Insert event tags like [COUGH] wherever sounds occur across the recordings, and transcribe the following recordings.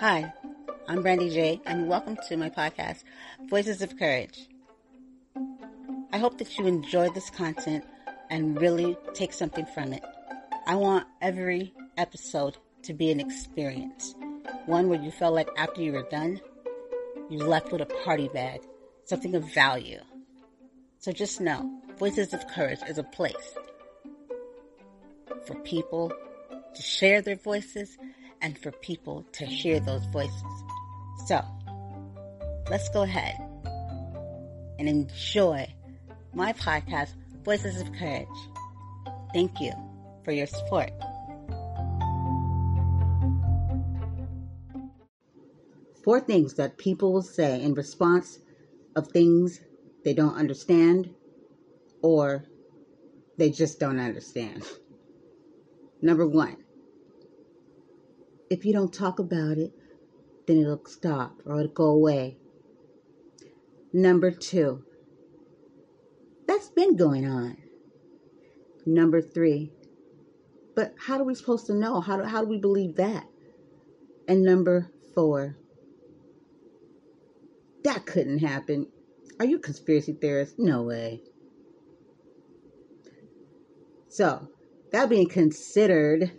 Hi, I'm Brandy J, and welcome to my podcast, Voices of Courage. I hope that you enjoy this content and really take something from it. I want every episode to be an experience, one where you felt like after you were done, you left with a party bag, something of value. So just know, Voices of Courage is a place for people to share their voices and for people to hear those voices. So, let's go ahead and enjoy my podcast, Voices of Courage. Thank you for your support. Four things that people will say in response of things they don't understand or they just don't understand. Number one, if you don't talk about it, then it'll stop or it'll go away. Number two, that's been going on. Number three, but how are we supposed to know? How do, how do we believe that? And number four, that couldn't happen. Are you a conspiracy theorist? No way. So, that being considered,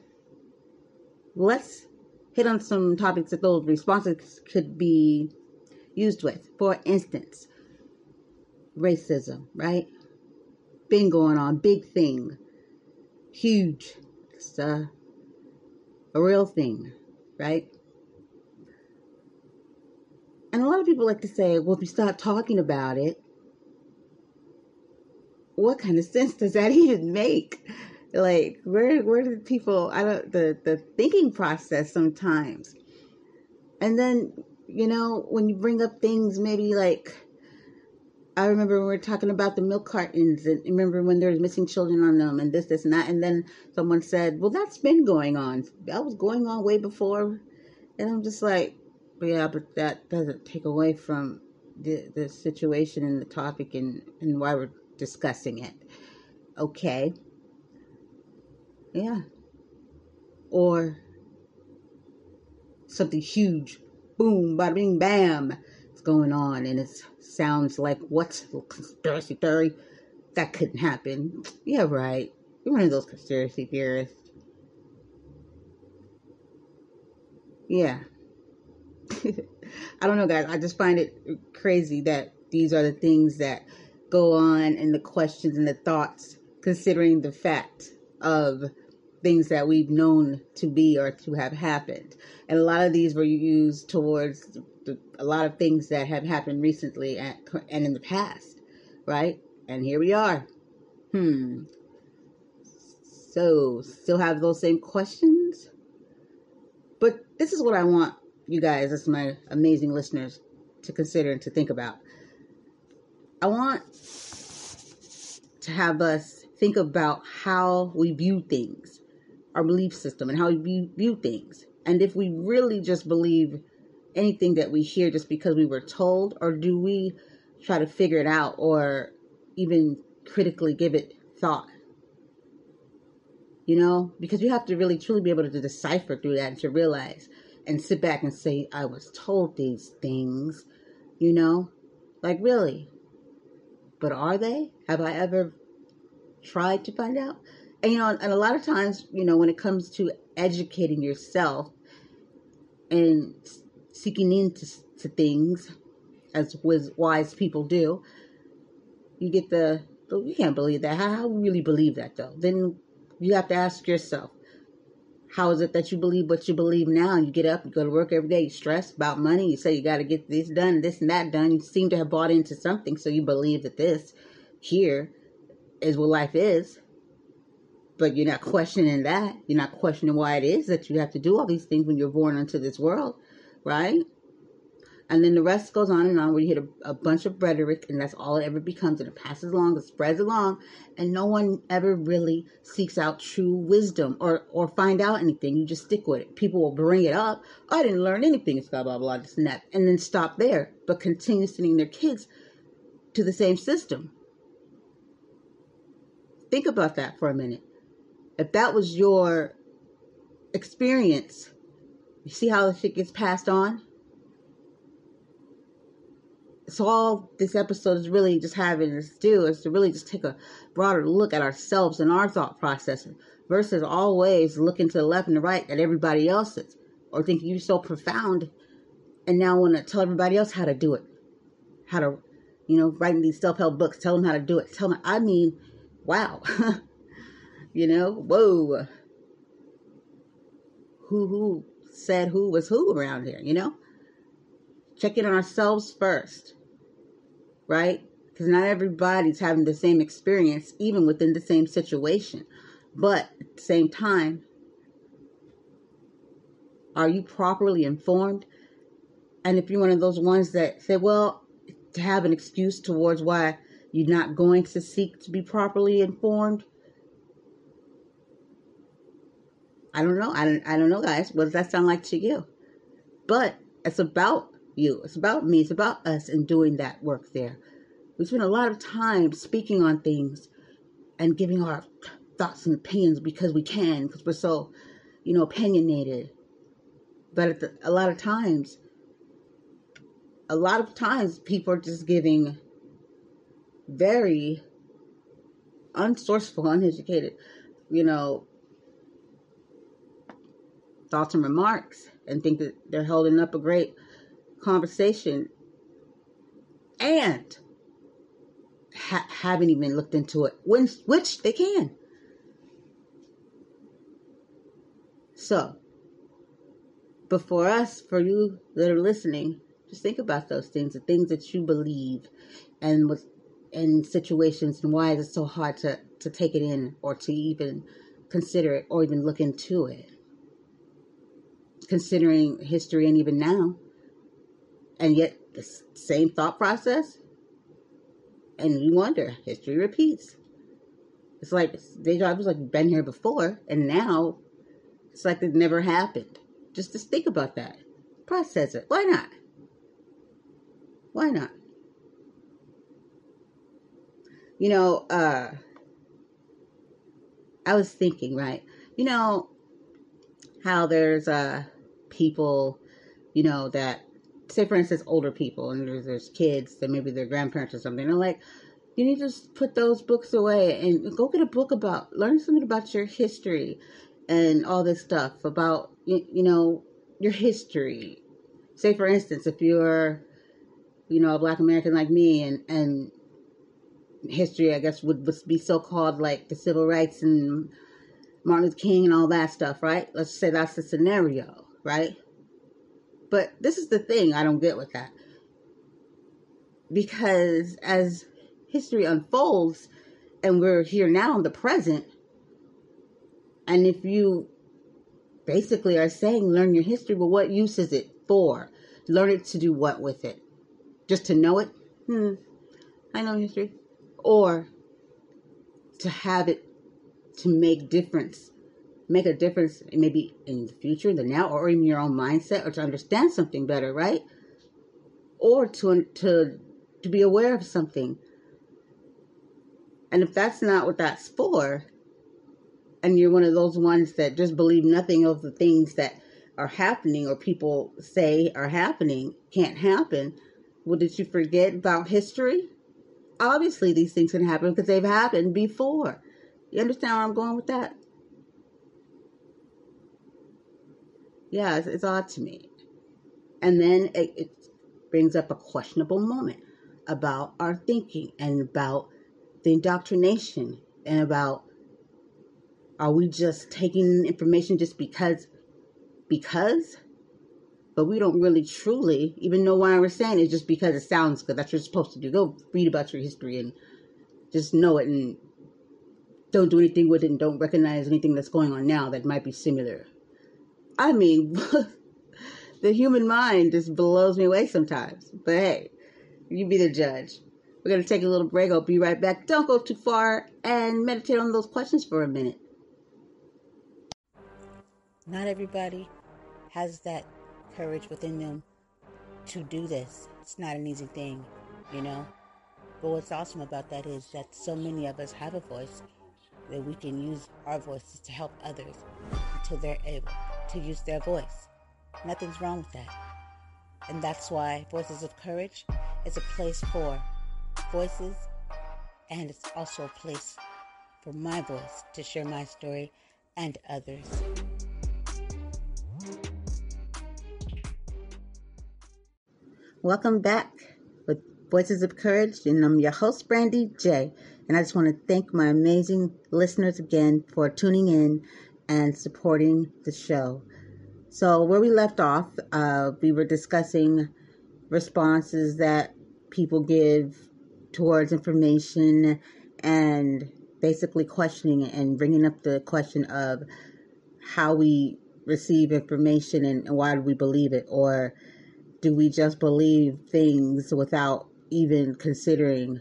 let's hit on some topics that those responses could be used with. For instance, racism, right? Been going on, big thing, huge. It's a, a real thing, right? And a lot of people like to say, well, if you start talking about it, what kind of sense does that [LAUGHS] even make? Like where where do people i don't the the thinking process sometimes. And then you know when you bring up things maybe like i remember when we were talking about the milk cartons and remember when there was missing children on them and this this and that and then someone said well that's been going on. That was going on way before. And i'm just like yeah but that doesn't take away from the the situation and the topic and and why we're discussing it. Okay yeah. Or something huge. Boom, bada bing, bam. It's going on, and it sounds like what's conspiracy theory? That couldn't happen. Yeah, right. You're one of those conspiracy theorists. Yeah. [LAUGHS] I don't know, guys. I just find it crazy that these are the things that go on and the questions and the thoughts, considering the fact of things that we've known to be or to have happened. And a lot of these were used towards the, a lot of things that have happened recently and, and in the past, right? And here we are. Hmm. So, still have those same questions? But this is what I want you guys, as my amazing listeners, to consider and to think about. I want to have us think about how we view things our belief system and how we view things. And if we really just believe anything that we hear just because we were told, or do we try to figure it out or even critically give it thought? You know, because you have to really truly be able to decipher through that and to realize and sit back and say, I was told these things, you know? Like, really? But are they? Have I ever tried to find out? and you know, and a lot of times, you know, when it comes to educating yourself and seeking into to things, as wise people do, you get the oh, you can't believe that. How, how really believe that though? Then you have to ask yourself, how is it that you believe what you believe now? You get up, you go to work every day, you stress about money, you say you got to get this done, this and that done. You seem to have bought into something, so you believe that this here is what life is but you're not questioning that. You're not questioning why it is that you have to do all these things when you're born into this world, right? And then the rest goes on and on where you hit a, a, bunch of rhetoric and that's all it ever becomes and it passes along, it spreads along, and no one ever really seeks out true wisdom or, or find out anything. You just stick with it. People will bring it up. Oh, I didn't learn anything, it's blah, blah, blah, this and that. And then stop there, but continue sending their kids to the same system. Think about that for a minute if that was your experience You see how the shit gets passed on? So all this episode is really just having us do is to really just take a broader look at ourselves and our thought process versus always looking to the left and the right at everybody else's or thinking you're so profound and now want to tell everybody else how to do it. How to, you know, writing these self-help books, tell them how to do it. Tell them, I mean, wow. [LAUGHS] you know, whoa. Who, who said who was who around here, you know? Check in on ourselves first, right? Because not everybody's having the same experience, even within the same situation. But at the same time, are you properly informed? And if you're one of those ones that say, well, to have an excuse towards why you're not going to seek to be properly informed, I don't know. I don't, I don't know, guys. What does that sound like to you? But it's about you. It's about me. It's about us in doing that work there. We spend a lot of time speaking on things and giving our thoughts and opinions because we can, because we're so, you know, opinionated. But the, a lot of times, a lot of times people are just giving very unsourceful, [LAUGHS] uneducated, you know, thoughts and remarks and think that they're holding up a great conversation and ha- haven't even looked into it, when, which they can. So, before us, for you that are listening, just think about those things, the things that you believe, and with in situations, and why is it so hard to to take it in or to even consider it or even look into it considering history and even now. And yet, the same thought process. And you wonder, history repeats. It's like deja was like been here before, and now it's like it never happened. Just to think about that, process it. Why not? Why not? You know, uh, I was thinking, right? You know how there's uh people, you know, that say for instance older people and there's, there's kids that maybe their grandparents or something. They're like, you need to put those books away and go get a book about learn something about your history and all this stuff about you, you know your history. Say for instance, if you're you know a Black American like me and and history, I guess would, be so called like the civil rights and Martin Luther King and all that stuff, right? Let's say that's the scenario right? But this is the thing I don't get with that. Because as history unfolds and we're here now in the present, and if you basically are saying learn your history, well, what use is it for? Learn it to do what with it? Just to know it? Hmm, I know history. Or to have it to make difference make a difference maybe in the future, the now, or in your own mindset, or to understand something better, right? Or to to to be aware of something. And if that's not what that's for, and you're one of those ones that just believe nothing of the things that are happening or people say are happening can't happen, well, did you forget about history? Obviously, these things can happen because they've happened before. You understand where I'm going with that? Yeah, it's, it's odd to me. And then it, it brings up a questionable moment about our thinking and about the indoctrination and about are we just taking information just because because but we don't really truly even know why we're saying it just because it sounds good that's what you're supposed to do go read about your history and just know it and don't do anything with it and don't recognize anything that's going on now that might be similar I mean, [LAUGHS] the human mind just blows me away sometimes. But hey, you be the judge. We're going to take a little break. I'll be right back. Don't go too far and meditate on those questions for a minute. Not everybody has that courage within them to do this. It's not an easy thing, you know? But what's awesome about that is that so many of us have a voice that we can use our voices to help others until they're able to use their voice. Nothing's wrong with that. And that's why Voices of Courage is a place for voices, and it's also a place for my voice to share my story and others. Welcome back with Voices of Courage, and I'm your host, Brandy J. And I just want to thank my amazing listeners again for tuning in and supporting the show. So, where we left off, uh, we were discussing responses that people give towards information and basically questioning and bringing up the question of how we receive information and why do we believe it or do we just believe things without even considering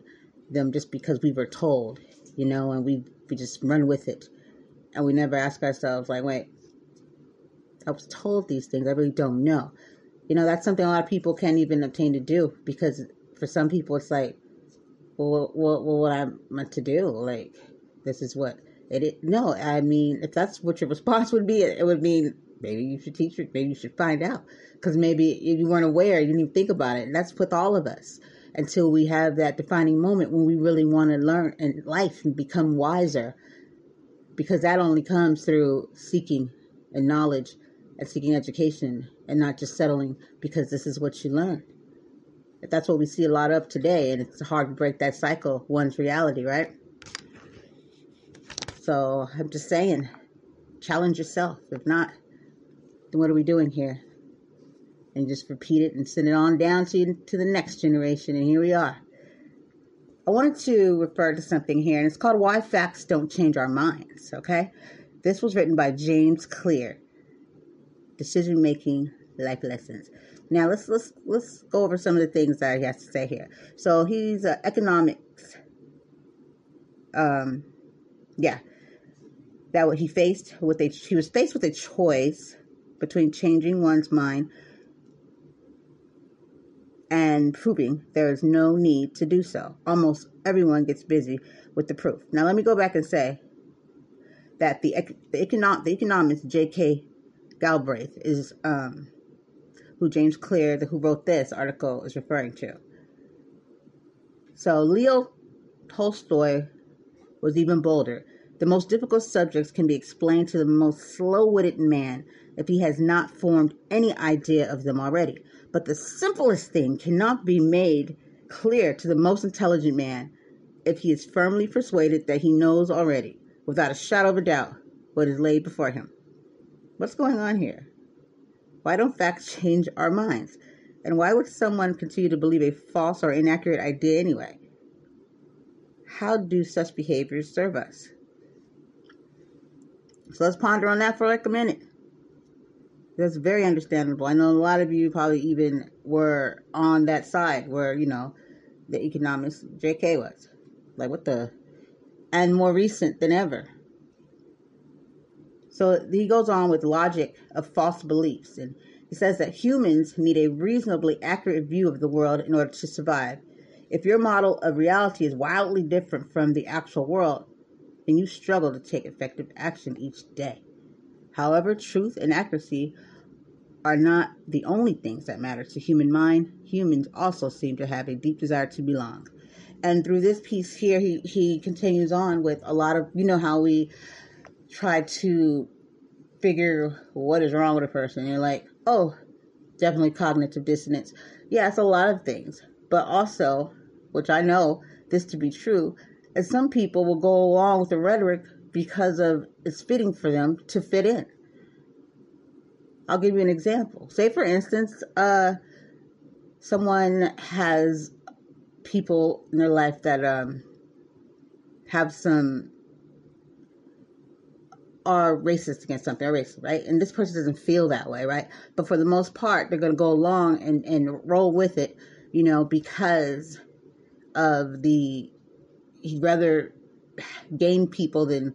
them just because we were told you know and we we just run with it and we never ask ourselves like wait I was told these things. I really don't know. You know, that's something a lot of people can't even obtain to do because for some people it's like, well, what, what, what I'm meant to do? Like, this is what it is. No, I mean, if that's what your [LAUGHS] response would be, it would mean maybe you should teach it, maybe you should find out. Because maybe if you weren't aware, you didn't even think about it. And that's with all of us until we have that defining moment when we really want to learn in life and become wiser. Because that only comes through seeking and knowledge and seeking education and not just settling because this is what you learn. That's what we see a lot of today, and it's hard to break that cycle, one's reality, right? So I'm just saying, challenge yourself. If not, then what are we doing here? And just repeat it and send it on down to, to the next generation, and here we are. I wanted to refer to something here, and it's called Why Facts Don't Change Our Minds, okay? This was written by James Clear decision making life lessons. Now let's let's let's go over some of the things that he has to say here. So he's uh, economics. Um, yeah, that what he faced with a he was faced with a choice between changing one's mind and proving there is no need to do so. Almost everyone gets busy with the proof. Now let me go back and say that the the, economic, the economist J.K. Galbraith is um, who James Clear, the, who wrote this article, is referring to. So Leo Tolstoy was even bolder. The most difficult subjects can be explained to the most slow-witted man if he has not formed any idea of them already. But the simplest thing cannot be made clear to the most intelligent man if he is firmly persuaded that he knows already, without a shadow of a doubt, what is laid before him. What's going on here? Why don't facts change our minds? And why would someone continue to believe a false or inaccurate idea anyway? How do such behaviors serve us? So let's ponder on that for like a minute. That's very understandable. I know a lot of you probably even were on that side where, you know, the economist JK was. Like, what the? And more recent than ever. So he goes on with logic of false beliefs. And he says that humans need a reasonably accurate view of the world in order to survive. If your model of reality is wildly different from the actual world, then you struggle to take effective action each day. However, truth and accuracy are not the only things that matter to human mind. Humans also seem to have a deep desire to belong. And through this piece here, he, he continues on with a lot of, you know, how we try to figure what is wrong with a person. You're like, oh, definitely cognitive dissonance. Yeah, it's a lot of things. But also, which I know this to be true, is some people will go along with the rhetoric because of it's fitting for them to fit in. I'll give you an example. Say, for instance, uh, someone has people in their life that um, have some are racist against something, are racist, right? And this person doesn't feel that way, right? But for the most part, they're going to go along and, and roll with it, you know, because of the, he'd rather gain people than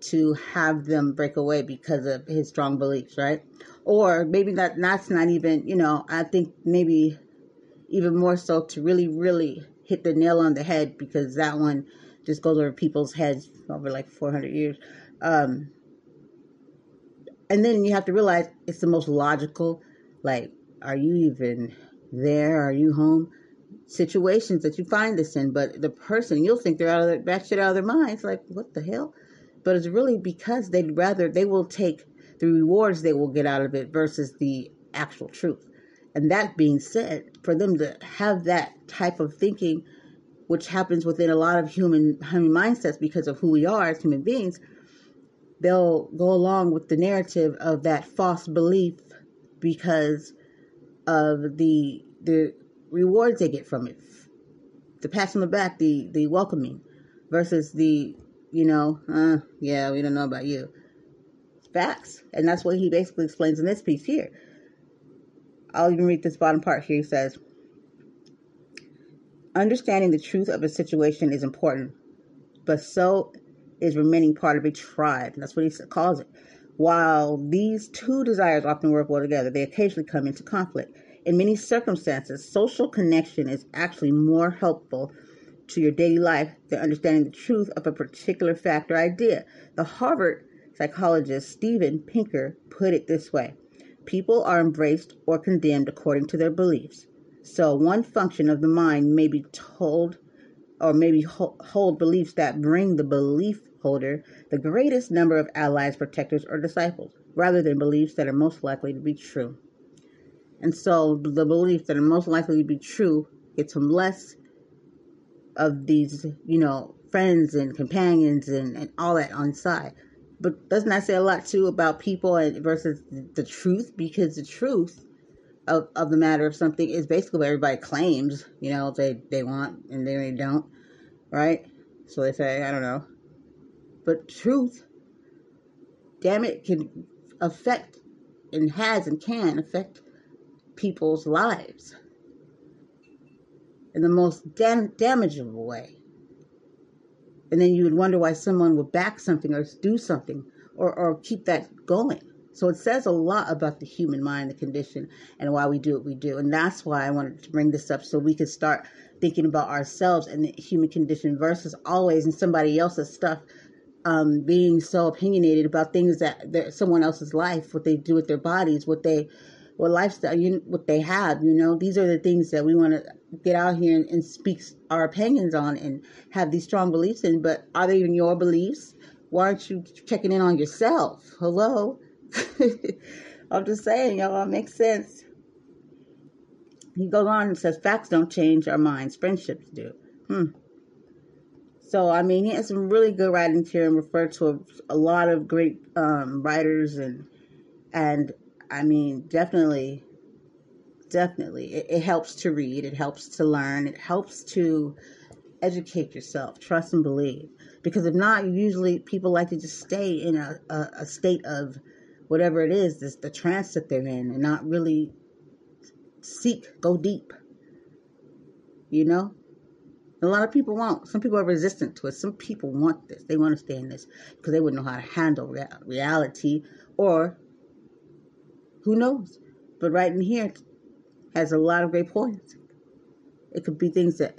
to have them break away because of his strong beliefs, right? Or maybe that that's not even, you know, I think maybe even more so to really, really hit the nail on the head because that one just goes over people's heads over like 400 years. Um, and then you have to realize it's the most logical Like, are you even there? Are you home? Situations that you find this in, but the person you'll think they're out of their that shit out of their minds. Like, what the hell? But it's really because they'd rather they will take the rewards they will get out of it versus the actual truth. And that being said, for them to have that type of thinking, which happens within a lot of human human mindsets because of who we are as human beings, they'll go along with the narrative of that false belief because of the the rewards they get from it. The pats on the back, the the welcoming, versus the you know, uh, yeah, we don't know about you. Facts, and that's what he basically explains in this piece here. I'll even read this bottom part here. He says, Understanding the truth of a situation is important, but so is remaining part of a tribe. That's what he calls it. While these two desires often work well together, they occasionally come into conflict. In many circumstances, social connection is actually more helpful to your daily life than understanding the truth of a particular fact or idea. The Harvard psychologist Steven Pinker put it this way People are embraced or condemned according to their beliefs. So, one function of the mind may be told or maybe hold beliefs that bring the belief holder the greatest number of allies, protectors, or disciples, rather than beliefs that are most likely to be true. And so the beliefs that are most likely to be true gets them less of these, you know, friends and companions and, and all that on side. But doesn't that say a lot too about people and versus the truth? Because the truth of, of the matter of something is basically what everybody claims, you know, they, they want and they don't, right? So they say, I don't know. But truth, damn it, can affect and has and can affect people's lives in the most dam- damageable way. And then you would wonder why someone would back something or do something or, or keep that going. So it says a lot about the human mind, the condition, and why we do what we do. And that's why I wanted to bring this up so we could start thinking about ourselves and the human condition versus always in somebody else's stuff um, being so opinionated about things that, that someone else's life, what they do with their bodies, what they what lifestyle you what they have you know? These are the things that we want to get out here and, and speak our opinions on and have these strong beliefs in. But are they even your beliefs? Why aren't you checking in on yourself? Hello? [LAUGHS] I'm just saying y'all it makes sense. He goes on and says facts don't change our minds. Friendships do. Hmm. So I mean, he has some really good writings here, and referred to a, a lot of great um, writers and and I mean, definitely, definitely, it, it helps to read, it helps to learn, it helps to educate yourself, trust and believe. Because if not, usually people like to just stay in a, a, a state of whatever it is, this, the trance that they're in, and not really seek, go deep. You know? A lot of people won't. Some people are resistant to it. Some people want this. They want to stay in this because they wouldn't know how to handle reality or who knows? But right in here has a lot of great points. It could be things that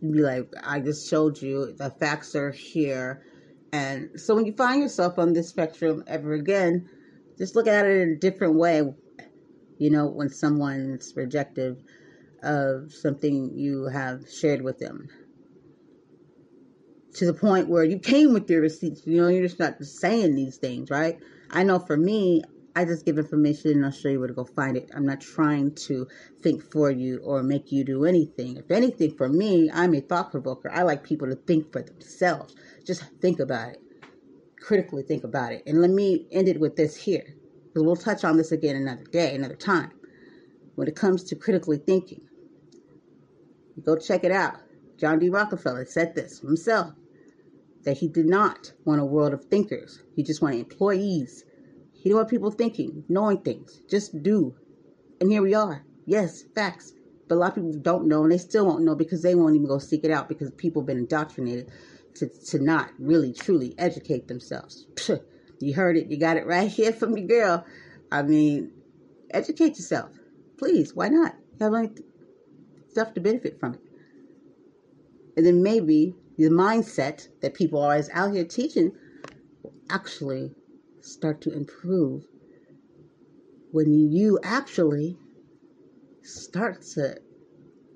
you'd be like, I just showed you, the facts are here. And so when you find yourself on this spectrum ever again, just look at it in a different way. You know, when someone's rejective of something you have shared with them. To the point where you came with your receipts, you know, you're just not saying these things, right? I know for me, I just give information and I'll show you where to go find it. I'm not trying to think for you or make you do anything. If anything, for me, I'm a thought provoker. I like people to think for themselves. Just think about it, critically think about it. And let me end it with this here, because we'll touch on this again another day, another time. When it comes to critically thinking, go check it out. John D. Rockefeller said this himself that he did not want a world of thinkers, he just wanted employees you know what people thinking, knowing things. Just do. And here we are. Yes, facts. But a lot of people don't know and they still won't know because they won't even go seek it out because people have been indoctrinated to, to not really truly educate themselves. You heard it. You got it right [LAUGHS] here from your girl. I mean, educate yourself. Please. Why not? You have any stuff to benefit from it. And then maybe the mindset that people are always out here teaching will actually start to improve when you actually start to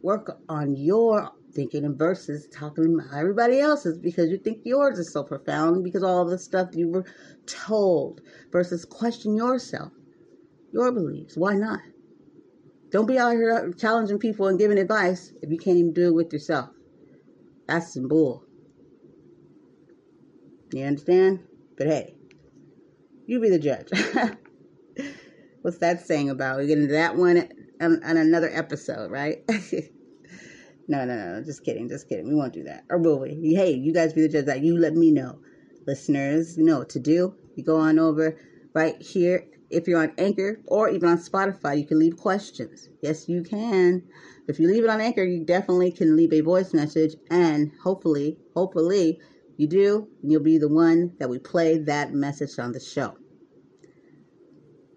work on your thinking versus talking about everybody else's because you think yours is so profound because all the stuff you were told versus question yourself, your beliefs. Why not? Don't be out here challenging people and giving advice if you can't even do it with yourself. That's some bull. You understand? But hey, you be the judge. [LAUGHS] What's that saying about? We get into that one on, on another episode, right? [LAUGHS] no, no, no, just kidding, just kidding. We won't do that. Or will we? Hey, you guys be the judge. That you let me know, listeners. You know what to do. You go on over right here. If you're on Anchor or even on Spotify, you can leave questions. Yes, you can. If you leave it on Anchor, you definitely can leave a voice message, and hopefully, hopefully, you do, and you'll be the one that we play that message on the show.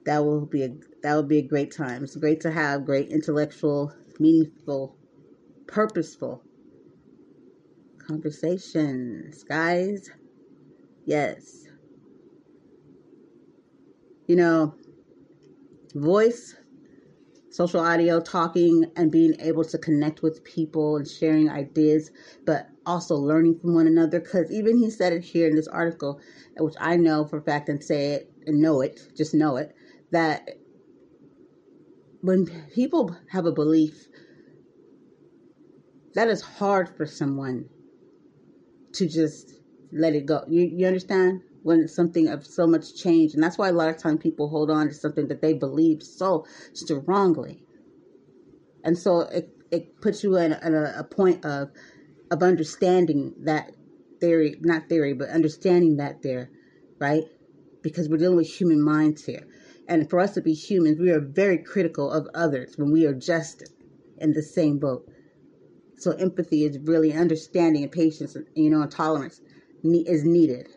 That will be a that will be a great time. It's great to have great intellectual, meaningful, purposeful conversations, guys. Yes. You know, voice, social audio, talking, and being able to connect with people and sharing ideas, but also learning from one another. Because even he said it here in this article, which I know for fact and say it and know it, just know it, that when people have a belief, that is hard for someone to just let it go. You you understand? When it's something of so much change, and that's why a lot of times people hold on to something that they believe so strongly, and so it it puts you in, a, a point of of understanding that theory, not theory, but understanding that there, right? Because we're dealing with human minds here. And for us to be humans, we are very critical of others when we are just in the same boat. So empathy is really understanding and patience, and, you know, and tolerance is needed.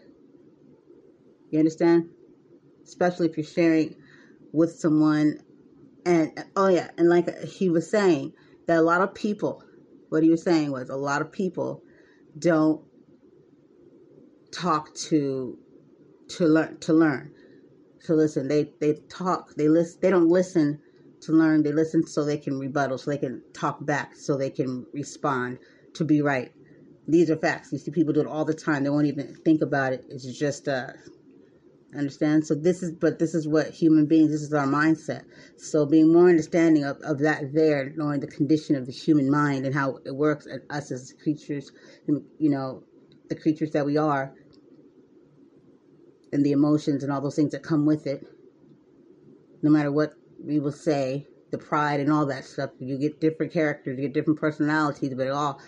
You understand? Especially if you're sharing with someone. And oh yeah, and like he was saying, that a lot of people, what he was saying was a lot of people don't talk to to learn to learn to listen. They they talk. They listen. They don't listen to learn. They listen so they can rebuttal, so they can talk back, so they can respond to be right. These are facts. You see people do it all the time. They won't even think about it. It's just uh understand so this is but this is what human beings this is our mindset so being more understanding of, of that there knowing the condition of the human mind and how it works and us as creatures you know the creatures that we are and the emotions and all those things that come with it. No matter what we will say, the pride and all that stuff, you get different characters, you get different personalities, but it all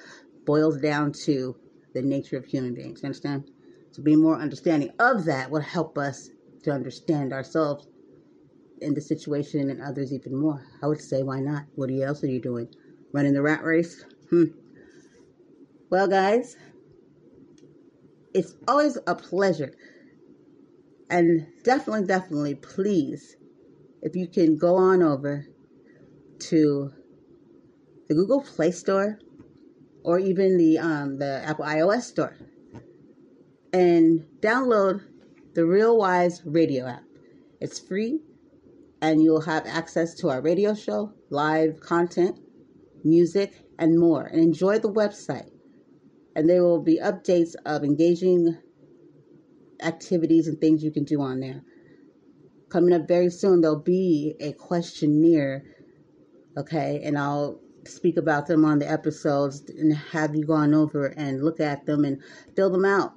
boils down to the nature of human beings. Understand? To be more understanding of that will help us to understand ourselves in the situation and others even more. I would say, why not? What else are you doing? Running the rat race? Hmm. Well, guys, it's always a pleasure and definitely, definitely, please, if you can go on over to the Google Play Store or even the um, the Apple iOS Store and download the Real Wise Radio app. It's free, and you'll have access to our radio show, live content, music, and more. And enjoy the website. And there will be updates of engaging activities and things you can do on there. Coming up very soon, there'll be a questionnaire, okay, and I'll speak about them on the episodes and have you gone over and look at them and fill them out.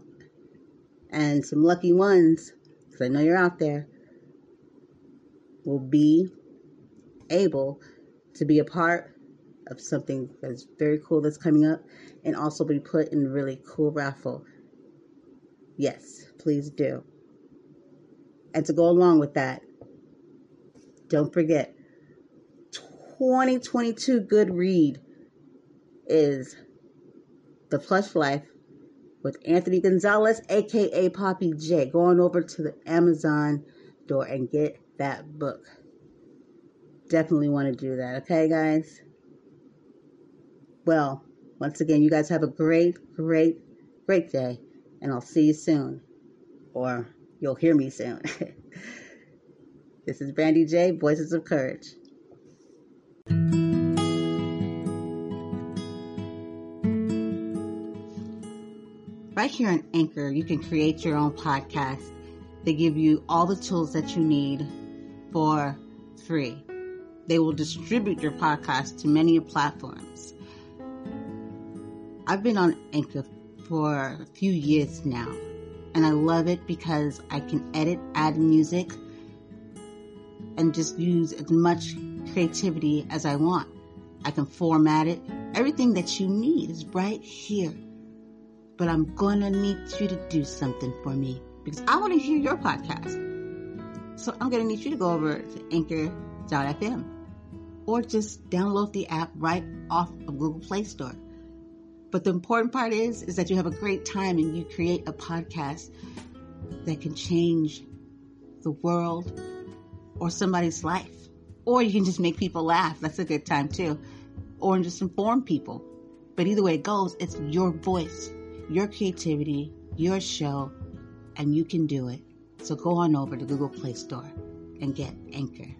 And some lucky ones, because I know you're out there, will be able to be a part of something that's very cool that's coming up and also be put in a really cool raffle. Yes please do. And to go along with that, don't forget 2022 good read is The Plush Life with Anthony Gonzalez, aka Poppy J. Go on over to the Amazon door and get that book. Definitely want to do that, okay, guys? Well, once again, you guys have a great, great, great day, and I'll see you soon or you'll hear me soon. [LAUGHS] This is Brandy J, Voices of Courage. Right here on Anchor, you can create your own podcast. They give you all the tools that you need for free. They will distribute your podcast to many platforms. I've been on Anchor for a few years now, and I love it because I can edit, add music, and just use as much creativity as I want. I can format it. Everything that you need is right here. But I'm gonna need you to do something for me because I want to hear your podcast. So I'm gonna need you to go over to anchor.fm or just download the app right off of Google Play Store. But the important part is, is that you have a great time and you create a podcast that can change the world or somebody's life. Or you can just make people laugh. That's a good time too. Or just inform people. But either way it goes, it's your voice, your creativity, your show, and you can do it. So go on over to Google Play Store and get Anchor.